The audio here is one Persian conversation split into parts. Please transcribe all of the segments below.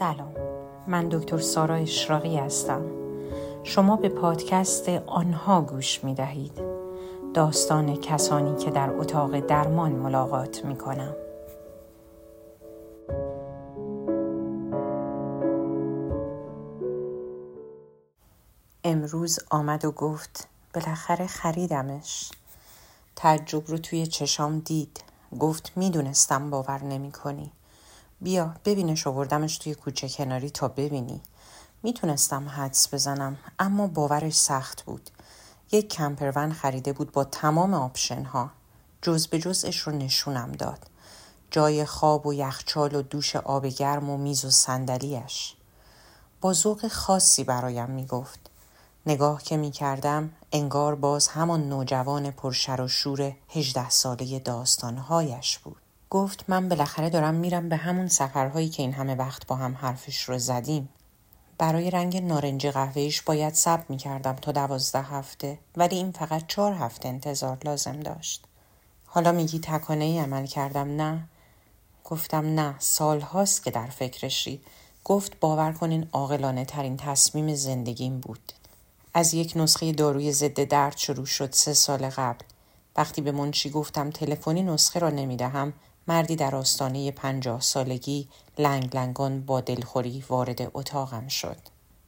سلام. من دکتر سارا اشراقی هستم. شما به پادکست آنها گوش می دهید داستان کسانی که در اتاق درمان ملاقات می کنم امروز آمد و گفت بالاخره خریدمش. تعجب رو توی چشام دید. گفت می‌دونستم باور نمی کنی بیا ببینش آوردمش توی کوچه کناری تا ببینی. می‌تونستم حدس بزنم اما باورش سخت بود. یک camper van خریده بود با تمام آپشن ها جز به جزش رو نشونم داد. جای خواب و یخچال و دوش آب گرم و میز و صندلیاش. با ذوق خاصی برایم می‌گفت. نگاه که می‌کردم انگار باز همان نوجوان پرشر و شور هجده ساله داستانهایش بود. گفت من بالاخره دارم میرم به همون سفرهایی که این همه وقت با هم حرفش رو زدیم. برای رنگ نارنجی قهوهیش باید صبر می‌کردم تا دوازده هفته ولی این فقط چهار هفته انتظار لازم داشت. حالا میگی تکانه ای عمل کردم نه؟ گفتم نه سال هاست که در فکرشی. گفت باور کنین عاقلانه ترین تصمیم زندگیم بود. از یک نسخه داروی ضد درد شروع شد سه سال قبل. وقتی به منشی گفتم تلفنی نسخه را نمی‌دهم مردی در آستانه پنجاه سالگی لنگ لنگان با دلخوری وارد اتاقم شد.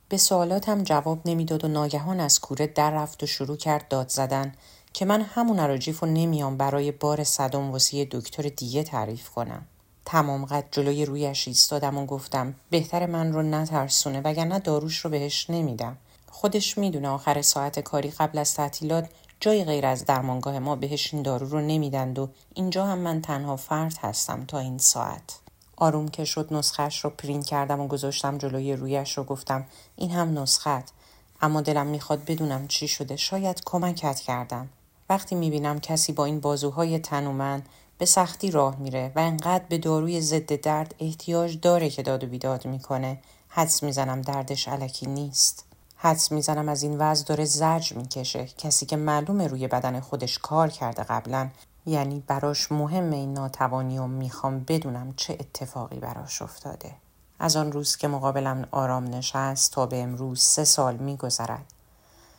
به سوالاتم جواب نمی‌داد و ناگهان از کوره در رفت و شروع کرد داد زدن که من همون عراجیف رو نمیام برای بار صدام واسه دکتر دیگه تعریف کنم. تمام قد جلوی رویش ایستادم و گفتم بهتر من رو نترسونه وگرنه داروش رو بهش نمیدم. خودش می‌دونه آخر ساعت کاری قبل از تعطیلات جای غیر از درمانگاه ما بهش این دارو رو نمیدند و اینجا هم من تنها فرد هستم تا این ساعت. آروم که شد نسخهش رو پرین کردم و گذاشتم جلوی رویش رو گفتم این هم نسخت اما دلم می‌خواد بدونم چی شده شاید کمکت کردم. وقتی می‌بینم کسی با این بازوهای تنومن به سختی راه میره و انقدر به داروی ضد درد احتیاج داره که داد و بیداد می‌کنه حدس می‌زنم دردش علکی نیست. حدس می‌زنم از این وضع داره زرج می‌کشه. کسی که معلومه روی بدن خودش کار کرده قبلا. یعنی براش مهم این ناتوانی و می‌خوام بدونم چه اتفاقی براش افتاده. از آن روز که مقابلم آرام نشست تا به امروز سه سال میگذرد.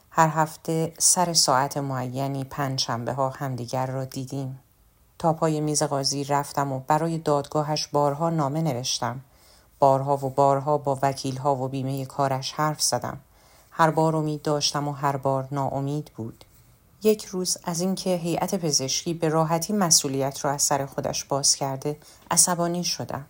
هر هفته سر ساعت معینی پنج شنبه ها همدیگر را دیدیم. تا پای میز قاضی رفتم و برای دادگاهش بارها نامه نوشتم. بارها و بارها با وکیلها و بیمه کارش حرف زدم. هر بار امید داشتم و هر بار ناامید بود. یک روز از اینکه هیئت پزشکی به راحتی مسئولیت را از سر خودش باز کرده عصبانی شدم.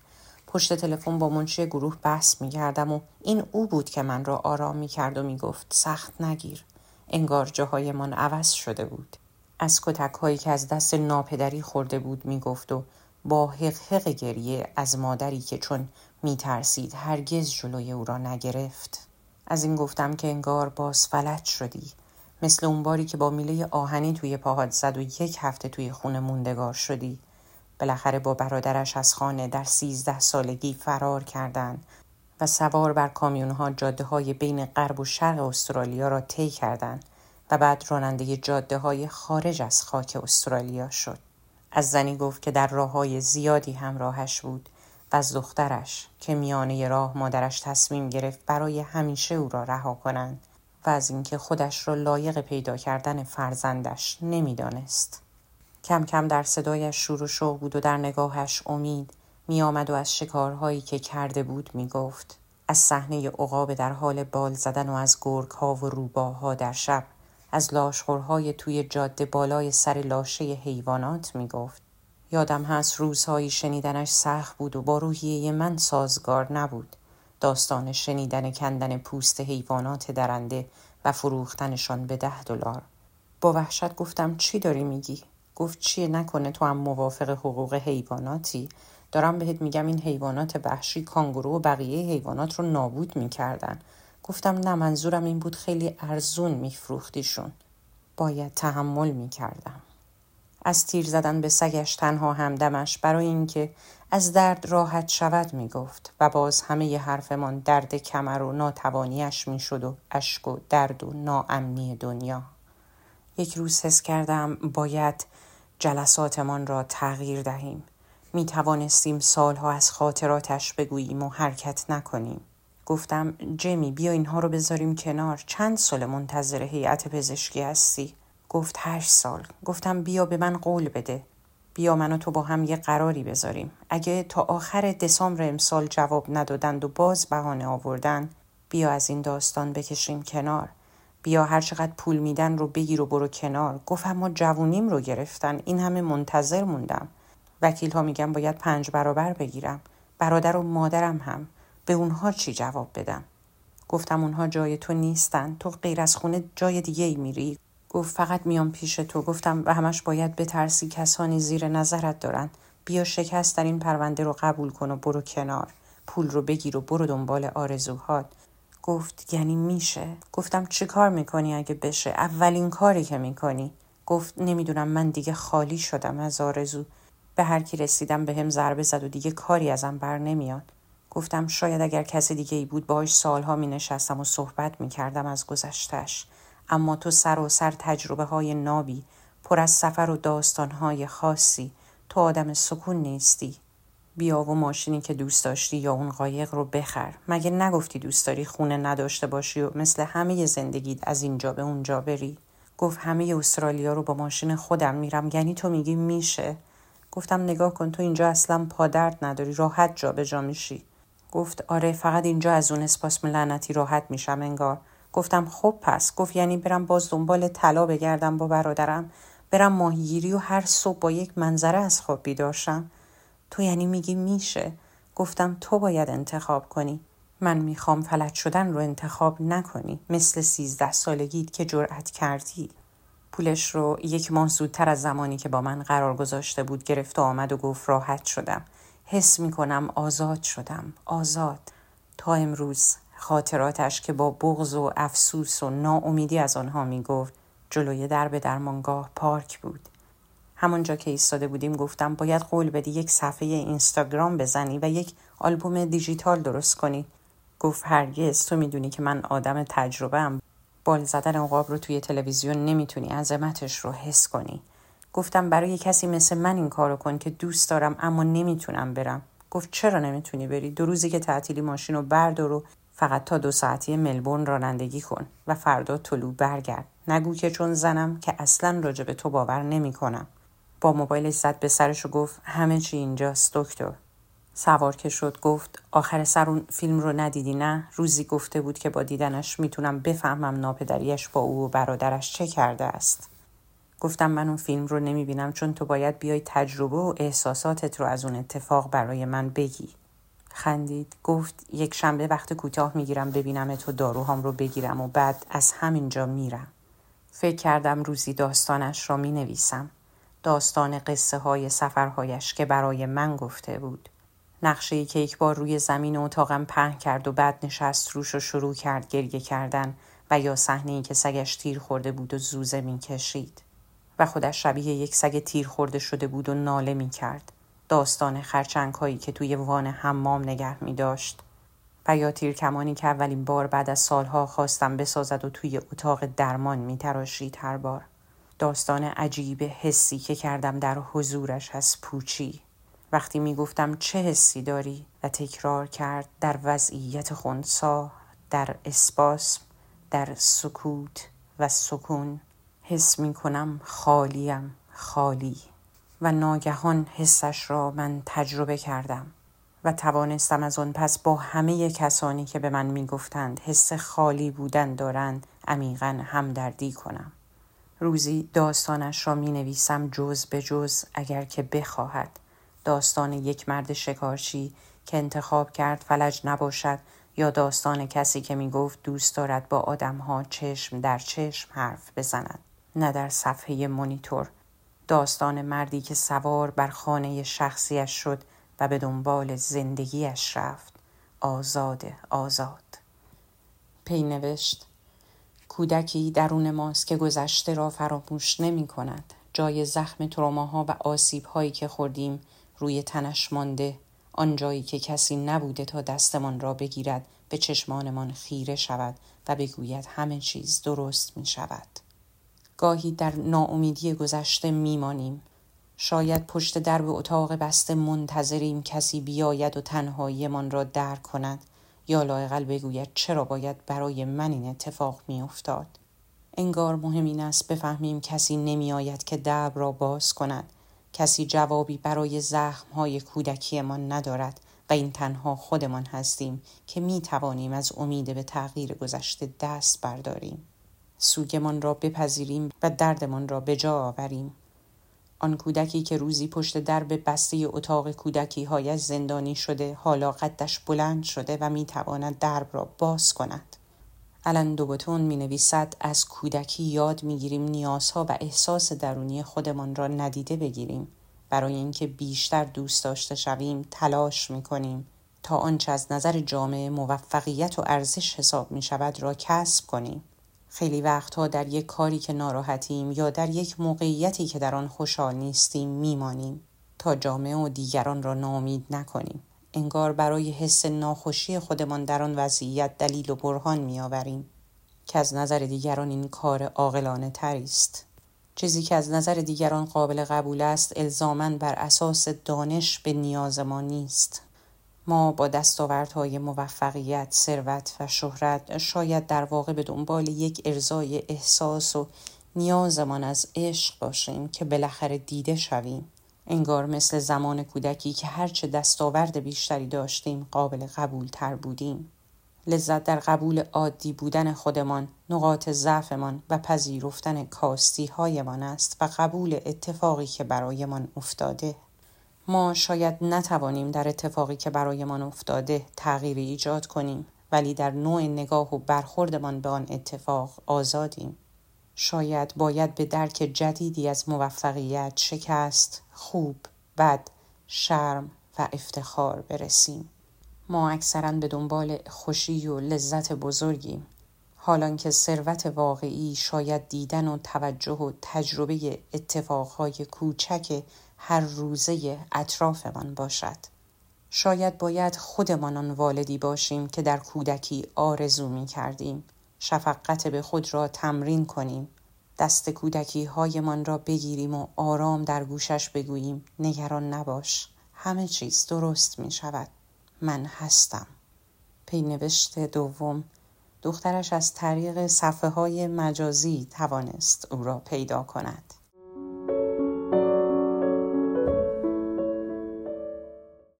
پشت تلفن با منشی گروه بحث می کردم و این او بود که من را آرام می کرد و می گفت سخت نگیر. انگار جاهایمان عوض شده بود. از کتک هایی که از دست ناپدری خورده بود می گفت و با حق گریه از مادری که چون می ترسید هرگز جلوی او را نگرفت. از این گفتم که انگار باز فلج شدی. مثل اون باری که با میله آهنی توی پاهات زد و یک هفته توی خونه موندگار شدی. بالاخره با برادرش از خانه در سیزده سالگی فرار کردند و سوار بر کامیونها جاده های بین غرب و شرق استرالیا را طی کردند و بعد راننده جاده های خارج از خاک استرالیا شد. از زنی گفت که در راه های زیادی همراهش بود. و از دخترش که میانه راه مادرش تصمیم گرفت برای همیشه او را رها کنند و از اینکه خودش را لایق پیدا کردن فرزندش نمی‌دانست. کم کم در صدایش شور و شوق بود و در نگاهش امید می آمد و از شکارهایی که کرده بود می گفت. از صحنه عقاب در حال بال زدن و از گرگ ها و روباها در شب از لاشخورهای توی جاده بالای سر لاشه حیوانات می گفت. یادم هست روزهایی شنیدنش سخت بود و با روحیه من سازگار نبود. داستان شنیدن کندن پوست حیوانات درنده و فروختنشان به ده دلار. با وحشت گفتم چی داری میگی؟ گفت چیه نکنه تو هم موافق حقوق حیواناتی؟ دارم بهت میگم این حیوانات وحشی کانگورو و بقیه حیوانات رو نابود می‌کردن. گفتم نه منظورم این بود خیلی ارزون میفروختیشون. باید تحمل می‌کردم. از تیر زدن به سگش تنها همدمش برای اینکه از درد راحت شود می گفت و باز همه ی حرفمان درد کمر و ناتوانیش می شد و اشک و درد و ناامنی دنیا. یک روز حس کردم باید جلساتمان را تغییر دهیم. می توانستیم سالها از خاطراتش بگوییم و حرکت نکنیم. گفتم جمی بیا اینها رو بذاریم کنار. چند سال منتظر هیئت پزشکی هستی؟ گفت هشت سال. گفتم بیا به من قول بده. بیا من و تو با هم یه قراری بذاریم. اگه تا آخر دسامبر امسال جواب ندادند و باز بهانه آوردن بیا از این داستان بکشیم کنار. بیا هر چقدر پول میدن رو بگیر و برو کنار. گفت اما جوونیم رو گرفتن. این همه منتظر موندم. وکیل ها میگن باید پنج برابر بگیرم. برادر و مادرم هم. به اونها چی جواب بدم؟ گفتم اونها جای تو نیستن. تو غیر از خونه جای دیگه ای میری. گفت فقط میام پیش تو. گفتم و همش باید بترسی کسانی زیر نظرت دارن. بیا شکست در این پرونده رو قبول کن و برو کنار. پول رو بگیر و برو دنبال آرزوهات. گفت یعنی میشه؟ گفتم چی کار می‌کنی اگه بشه؟ اولین کاری که می‌کنی. گفت نمی‌دونم من دیگه خالی شدم از آرزو. به هر کی رسیدم به هم ضربه زد و دیگه کاری ازم بر نمیاد. گفتم شاید اگر کس دیگه ای بود باهاش سالها می نشستم و صحبت می کردم از گذشتش اما تو سر و سر تجربه های نابی پر از سفر و داستان های خاصی تو آدم سکون نیستی. بیا و ماشینی که دوست داشتی یا اون قایق رو بخر. مگه نگفتی دوست داری خونه نداشته باشی و مثل همه زندگیت از اینجا به اونجا بری؟ گفت همه استرالیا رو با ماشین خودم میرم. یعنی تو میگی میشه؟ گفتم نگاه کن تو اینجا اصلا پادرد نداری راحت جا به جا میشی. گفت آره فقط اینجا از اون اسپاس لعنتی راحت میشم انگار. گفتم خب پس. گفت یعنی برم باز دنبال طلا بگردم با برادرم. برم ماهیگیری و هر صبح با یک منظره از خواب بیداشم تو یعنی میگی میشه. گفتم تو باید انتخاب کنی. من می‌خوام فلج شدن رو انتخاب نکنی. مثل سیزده سالگیت که جرأت کردی. پولش رو یک ماه زودتر از زمانی که با من قرار گذاشته بود گرفت و آمد و گفت راحت شدم. حس می کنم آزاد شدم. آزاد. تا امروز. خاطراتش که با بغض و افسوس و ناامیدی از آنها می گفت جلوی درب درمانگاه پارک بود. همونجا که ایستاده بودیم گفتم باید قول بدی یک صفحه اینستاگرام بزنی و یک آلبوم دیجیتال درست کنی. گفت هرگز تو می‌دونی که من آدم تجربه ام بال زدن عقاب رو توی تلویزیون نمی‌تونی عظمتش رو حس کنی. گفتم برای کسی مثل من این کارو کن که دوست دارم اما نمی‌تونم برم. گفت چرا نمی‌تونی بری؟ دو روزی که تعطیلی ماشین رو بردار و فقط تا دو ساعتی ملبورن رانندگی کن و فردا طلوع برگرد. نگو که چون زنم که اصلا راجع به تو باور نمی‌کنم با موبایلش زد به سرش و گفت همه چی اینجاست دکتر. سوار که شد گفت آخر سر اون فیلم رو ندیدی نه؟ روزی گفته بود که با دیدنش می‌تونم بفهمم ناپدریش با او و برادرش چه کرده است. گفتم من اون فیلم رو نمی‌بینم چون تو باید بیای تجربه و احساساتت رو از اون اتفاق برای من بگی. خندید گفت یک شنبه وقت کوتاه می‌گیرم ببینم تو داروهام رو بگیرم و بعد از همینجا میرم. فکر کردم روزی داستانش را می نویسم. داستان قصه های سفرهایش که برای من گفته بود. نقشه ای که یک بار روی زمین اتاقم پهن کرد و بعد نشست روش و شروع کرد گریه کردن و یا صحنه ای که سگش تیر خورده بود و زوزه می کشید. و خودش شبیه یک سگ تیر خورده شده بود و ناله می کرد. داستان خرچنگ هایی که توی وان حمام نگه می داشت. و یا تیر کمانی که اولین بار بعد از سالها خواستم بسازد و توی اتاق درمان می تراشید هر بار. داستان عجیب حسی که کردم در حضورش از پوچی. وقتی می گفتم چه حسی داری و تکرار کرد در وضعیت خونسا، در اسپاسم، در سکوت و سکون حس می کنم خالیم خالی و ناگهان حسش را من تجربه کردم و توانستم از آن پس با همه کسانی که به من می گفتند حس خالی بودن دارند عمیقا همدردی کنم. روزی داستانش را می نویسم جز به جز اگر که بخواهد. داستان یک مرد شکارچی که انتخاب کرد فلج نباشد یا داستان کسی که می گفت دوست دارد با آدمها چشم در چشم حرف بزند. نه در صفحه مونیتور داستان مردی که سوار بر خانه شخصیش شد و به دنبال زندگیش رفت. آزاد آزاد. پی نوشت کودکی درون ماست که گذشته را فراموش نمی کند. جای زخم تروماها و آسیب هایی که خوردیم روی تنش مانده. آن جایی که کسی نبوده تا دستمان را بگیرد به چشمانمان خیره شود و بگوید همه چیز درست می شود. گاهی در ناامیدی گذشته میمانیم. شاید پشت درب اتاق بسته منتظریم کسی بیاید و تنهاییمان را در کند یا لاقل بگوید چرا باید برای من این اتفاق میافتاد. انگار مهم این است بفهمیم کسی نمیآید که درب را باز کند. کسی جوابی برای زخمهای کودکیمان ندارد و این تنها خودمان هستیم که می توانیم از امید به تغییر گذشته دست برداریم. سوگمان را بپذیریم و دردمان را به جا آوریم. آن کودکی که روزی پشت درب بسته اتاق کودکی هایش زندانی شده حالا قدش بلند شده و می تواند درب را باز کند. الان دوبتون می نویسد از کودکی یاد می گیریم نیازها و احساس درونی خودمان را ندیده بگیریم. برای اینکه بیشتر دوست داشته شویم تلاش می کنیم تا آنچه از نظر جامعه موفقیت و ارزش حساب می شود را کسب کنیم. خیلی وقتها در یک کاری که ناراحتیم یا در یک موقعیتی که در آن خوشحال نیستیم میمانیم تا جامعه و دیگران را نامید نکنیم. انگار برای حس ناخوشی خودمان در آن وضعیت دلیل و برهان میآوریم که از نظر دیگران این کار عاقلانه تری است. چیزی که از نظر دیگران قابل قبول است الزاما بر اساس دانش به نیاز ما نیست. ما با دستاوردهای موفقیت، ثروت و شهرت شاید در واقع به دنبال یک ارزای احساس و نیازمان از عشق باشیم که بالاخره دیده شویم. انگار مثل زمان کودکی که هرچه دستاورد بیشتری داشتیم قابل قبول تر بودیم. لذت در قبول عادی بودن خودمان، نقاط ضعفمان و پذیرفتن کاستی هایمان است و قبول اتفاقی که برایمان افتاده. ما شاید نتوانیم در اتفاقی که برایمان افتاده تغییری ایجاد کنیم ولی در نوع نگاه و برخوردمان به آن اتفاق آزادیم. شاید باید به درک جدیدی از موفقیت شکست خوب بد شرم و افتخار برسیم. ما اکثرا به دنبال خوشی و لذت بزرگیم. حالان که ثروت واقعی شاید دیدن و توجه و تجربه اتفاقهای کوچک هر روزه اطرافمان باشد. شاید باید خودمان آن والدی باشیم که در کودکی آرزو می کردیم. شفقت به خود را تمرین کنیم. دست کودکی هایمان را بگیریم و آرام در گوشش بگوییم. نگران نباش. همه چیز درست می شود. من هستم. پینوشت دوم. دخترش از طریق صفحه های مجازی توانست او را پیدا کند.